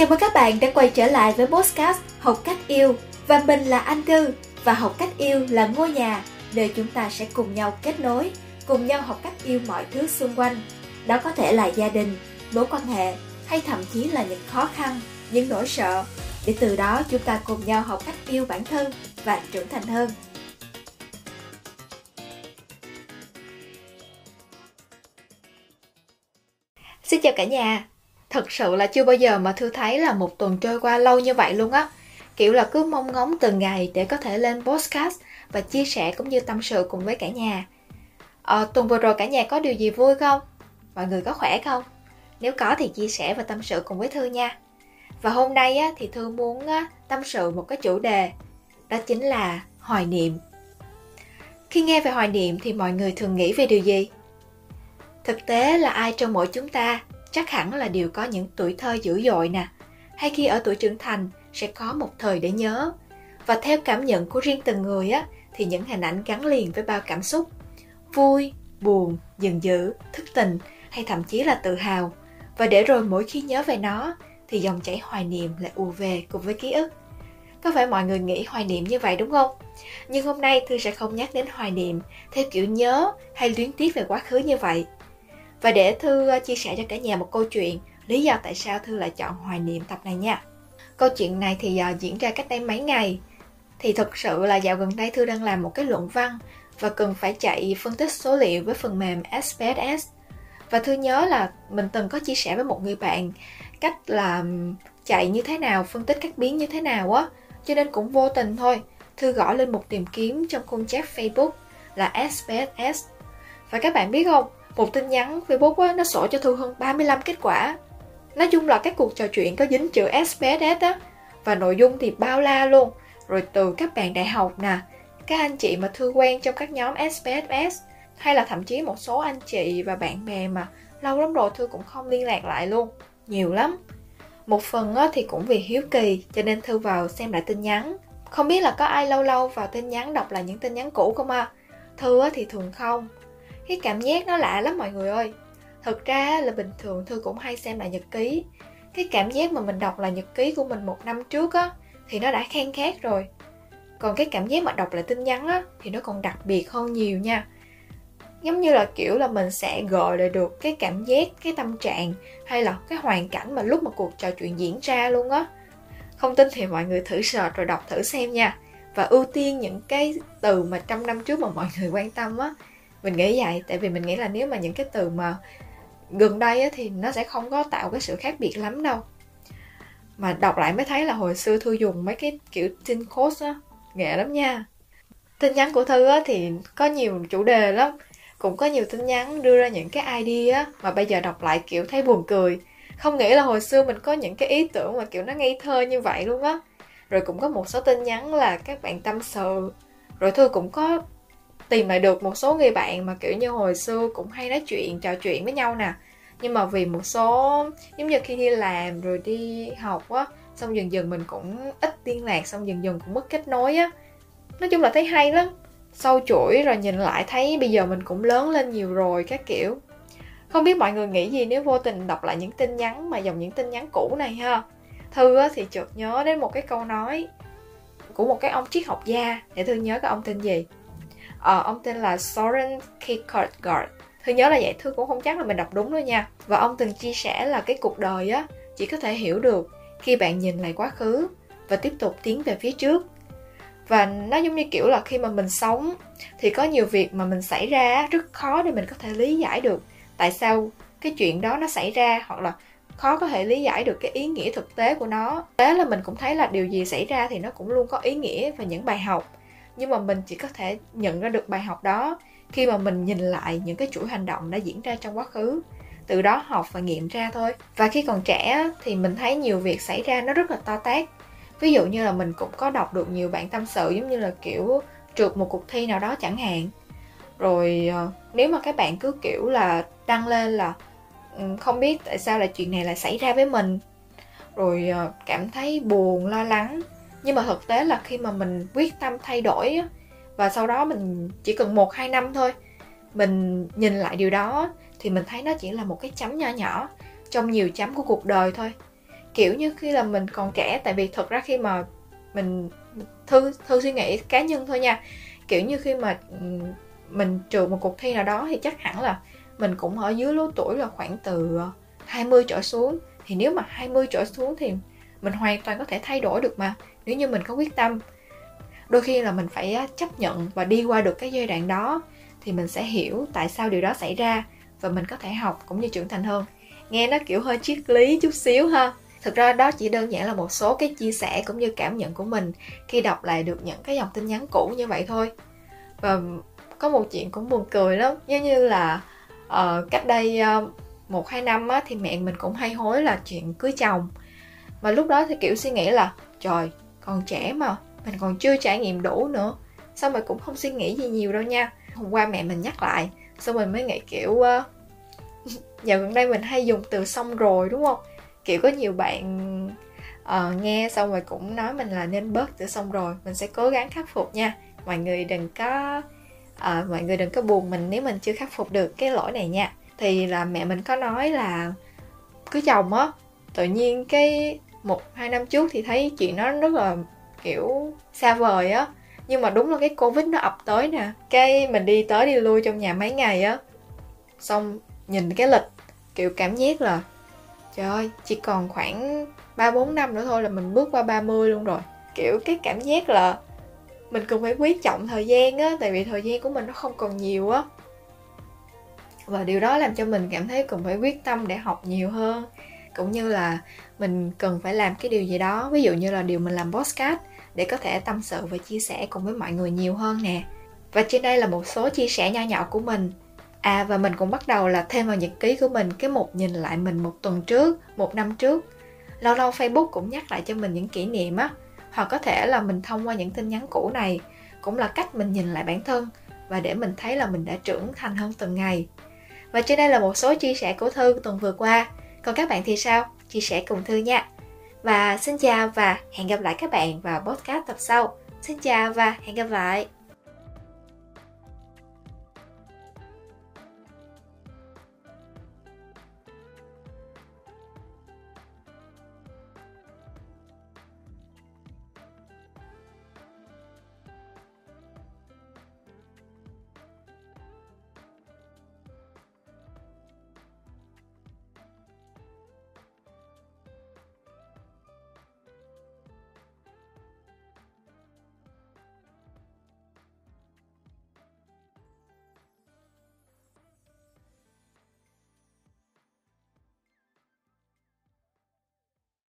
Chào mừng các bạn đã quay trở lại với podcast Học cách yêu và mình là Anh Thư và Học cách yêu là ngôi nhà nơi chúng ta sẽ cùng nhau kết nối, cùng nhau học cách yêu mọi thứ xung quanh. Đó có thể là gia đình, mối quan hệ hay thậm chí là những khó khăn, những nỗi sợ để từ đó chúng ta cùng nhau học cách yêu bản thân và trưởng thành hơn. Xin chào cả nhà, Thật sự là chưa bao giờ mà Thư thấy là một tuần trôi qua lâu như vậy luôn á. Kiểu là cứ mong ngóng từng ngày để có thể lên podcast và chia sẻ cũng như tâm sự cùng với cả nhà. Ờ, tuần vừa rồi cả nhà có điều gì vui không? Mọi người có khỏe không? Nếu có thì chia sẻ và tâm sự cùng với Thư nha. Và hôm nay á, thì Thư muốn á, tâm sự một cái chủ đề, đó chính là hoài niệm. Khi nghe về hoài niệm thì mọi người thường nghĩ về điều gì? Thực tế là ai trong mỗi chúng ta chắc hẳn là đều có những tuổi thơ dữ dội nè. Hay khi ở tuổi trưởng thành, sẽ có một thời để nhớ. Và theo cảm nhận của riêng từng người á, thì những hình ảnh gắn liền với bao cảm xúc. Vui, buồn, giận dữ, thức tình, hay thậm chí là tự hào. Và để rồi mỗi khi nhớ về nó, thì dòng chảy hoài niệm lại ùa về cùng với ký ức. Có phải mọi người nghĩ hoài niệm như vậy đúng không? Nhưng hôm nay thư sẽ không nhắc đến hoài niệm theo kiểu nhớ hay luyến tiếc về quá khứ như vậy và để Thư ờ, chia sẻ cho cả nhà một câu chuyện lý do tại sao Thư lại chọn hoài niệm tập này nha. Câu chuyện này thì uh, diễn ra cách đây mấy ngày. Thì thực sự là dạo gần đây Thư đang làm một cái luận văn và cần phải chạy phân tích số liệu với phần mềm SPSS. Và Thư nhớ là mình từng có chia sẻ với một người bạn cách là chạy như thế nào, phân tích các biến như thế nào á. Cho nên cũng vô tình thôi, Thư gõ lên một tìm kiếm trong khung chat Facebook là SPSS. Và các bạn biết không, một tin nhắn Facebook á, nó sổ cho Thư hơn 35 kết quả. Nói chung là các cuộc trò chuyện có dính chữ SPSS á, và nội dung thì bao la luôn. Rồi từ các bạn đại học nè, các anh chị mà Thư quen trong các nhóm SPSS, hay là thậm chí một số anh chị và bạn bè mà lâu lắm rồi Thư cũng không liên lạc lại luôn. Nhiều lắm. Một phần á, thì cũng vì hiếu kỳ cho nên Thư vào xem lại tin nhắn. Không biết là có ai lâu lâu vào tin nhắn đọc lại những tin nhắn cũ không à? Thư á, thì thường không cái cảm giác nó lạ lắm mọi người ơi. Thực ra là bình thường thư cũng hay xem lại nhật ký. Cái cảm giác mà mình đọc lại nhật ký của mình một năm trước á, thì nó đã khen khác rồi. Còn cái cảm giác mà đọc lại tin nhắn á, thì nó còn đặc biệt hơn nhiều nha. Giống như là, kiểu là, mình sẽ gọi lại được cái cảm giác, cái tâm trạng, hay là cái hoàn cảnh mà lúc mà cuộc trò chuyện diễn ra luôn á. Không tin thì mọi người thử search rồi đọc thử xem nha. Và ưu tiên những cái từ mà trăm năm trước mà mọi người quan tâm á mình nghĩ vậy tại vì mình nghĩ là nếu mà những cái từ mà gần đây á, thì nó sẽ không có tạo cái sự khác biệt lắm đâu. Mà đọc lại mới thấy là hồi xưa thư dùng mấy cái kiểu tin code á nghệ lắm nha. Tin nhắn của thư á thì có nhiều chủ đề lắm cũng có nhiều tin nhắn đưa ra những cái idea á mà bây giờ đọc lại kiểu thấy buồn cười. Không nghĩ là hồi xưa mình có những cái ý tưởng mà kiểu nó ngây thơ như vậy luôn á. Rồi cũng có một số tin nhắn là các bạn tâm sự rồi thư cũng có tìm lại được một số người bạn mà kiểu như hồi xưa cũng hay nói chuyện trò chuyện với nhau nè. Nhưng mà vì một số giống như khi đi làm rồi đi học á xong dần dần mình cũng ít liên lạc xong dần dần cũng mất kết nối á. Nói chung là thấy hay lắm. Sâu chuỗi rồi nhìn lại thấy bây giờ mình cũng lớn lên nhiều rồi các kiểu. Không biết mọi người nghĩ gì nếu vô tình đọc lại những tin nhắn mà dòng những tin nhắn cũ này ha? Thư á, thì chợt nhớ đến một cái câu nói của một cái ông triết học gia. Để thư nhớ cái ông tên gì? Ờ, ông tên là Soren Kierkegaard. Thư nhớ là vậy, Thư cũng không chắc là mình đọc đúng đâu nha. Và ông từng chia sẻ là cái cuộc đời á Chỉ có thể hiểu được khi bạn nhìn lại quá khứ Và tiếp tục tiến về phía trước. Và nó giống như kiểu là khi mà mình sống Thì có nhiều việc mà mình xảy ra rất khó để mình có thể lý giải được Tại sao cái chuyện đó nó xảy ra Hoặc là khó có thể lý giải được cái ý nghĩa thực tế của nó. Thế là mình cũng thấy là điều gì xảy ra thì nó cũng luôn có ý nghĩa và những bài học nhưng mà mình chỉ có thể nhận ra được bài học đó khi mà mình nhìn lại những cái chuỗi hành động đã diễn ra trong quá khứ. Từ đó học và nghiệm ra thôi. Và khi còn trẻ thì mình thấy nhiều việc xảy ra nó rất là to tát. Ví dụ như là mình cũng có đọc được nhiều bạn tâm sự giống như là kiểu trượt một cuộc thi nào đó chẳng hạn. Rồi ờ, nếu mà các bạn cứ kiểu là đăng lên là ừ, không biết tại sao là chuyện này lại xảy ra với mình. Rồi ờ, cảm thấy buồn, lo lắng nhưng mà thực tế là khi mà mình quyết tâm thay đổi và sau đó mình chỉ cần một, hai năm thôi, mình nhìn lại điều đó thì mình thấy nó chỉ là một cái chấm nho nhỏ trong nhiều chấm của cuộc đời thôi. Kiểu như khi là mình còn trẻ, tại vì thật ra khi mà mình thư thư suy nghĩ cá nhân thôi nha, kiểu như khi mà mình trượt một cuộc thi nào đó thì chắc hẳn là mình cũng ở dưới lứa tuổi là khoảng từ ờ, 20 trở xuống. Thì nếu mà 20 trở xuống thì mình hoàn toàn có thể thay đổi được mà nếu như mình có quyết tâm. Đôi khi là mình phải chấp nhận và đi qua được cái giai đoạn đó thì mình sẽ hiểu tại sao điều đó xảy ra và mình có thể học cũng như trưởng thành hơn. Nghe nó kiểu hơi triết lý chút xíu ha. Thực ra đó chỉ đơn giản là một số cái chia sẻ cũng như cảm nhận của mình khi đọc lại được những cái dòng tin nhắn cũ như vậy thôi. Và có một chuyện cũng buồn cười lắm giống như là uh, cách đây uh, một hai năm á, thì mẹ mình cũng hay hối là chuyện cưới chồng mà lúc đó thì kiểu suy nghĩ là trời còn trẻ mà mình còn chưa trải nghiệm đủ nữa. Xong rồi cũng không suy nghĩ gì nhiều đâu nha. Hôm qua mẹ mình nhắc lại xong mình mới nghĩ kiểu uh, dạo gần đây mình hay dùng từ xong rồi đúng không? Kiểu có nhiều bạn uh, nghe xong rồi cũng nói mình là nên bớt từ xong rồi mình sẽ cố gắng khắc phục nha. Mọi người đừng có uh, mọi người đừng có buồn mình nếu mình chưa khắc phục được cái lỗi này nha. Thì là mẹ mình có nói là cưới chồng á tự nhiên cái một, hai năm trước thì thấy chuyện nó rất là, kiểu, xa vời á. Nhưng mà đúng là cái covid nó ập tới nè. Cái mình đi tới đi lui trong nhà mấy ngày á. Xong nhìn cái lịch, kiểu cảm giác là, trời ơi, chỉ còn khoảng ba bốn năm nữa thôi là mình bước qua 30 luôn rồi. Kiểu cái cảm giác là mình cần phải quý trọng thời gian á, tại vì thời gian của mình nó không còn nhiều á. Và điều đó làm cho mình cảm thấy cần phải quyết tâm để học nhiều hơn cũng như là mình cần phải làm cái điều gì đó. Ví dụ như là điều mình làm podcast để có thể tâm sự và chia sẻ cùng với mọi người nhiều hơn nè. Và trên đây là một số chia sẻ nho nhỏ của mình. À và mình cũng bắt đầu là thêm vào nhật ký của mình, cái một nhìn lại mình một tuần trước, một năm trước. Lâu lâu facebook cũng nhắc lại cho mình những kỷ niệm á. Hoặc có thể là mình thông qua những tin nhắn cũ này, cũng là cách mình nhìn lại bản thân và để mình thấy là mình đã trưởng thành hơn từng ngày. Và trên đây là một số chia sẻ của Thư tuần vừa qua. Còn các bạn thì sao? Chia sẻ cùng Thư nha. Và xin chào và hẹn gặp lại các bạn vào podcast tập sau. Xin chào và hẹn gặp lại.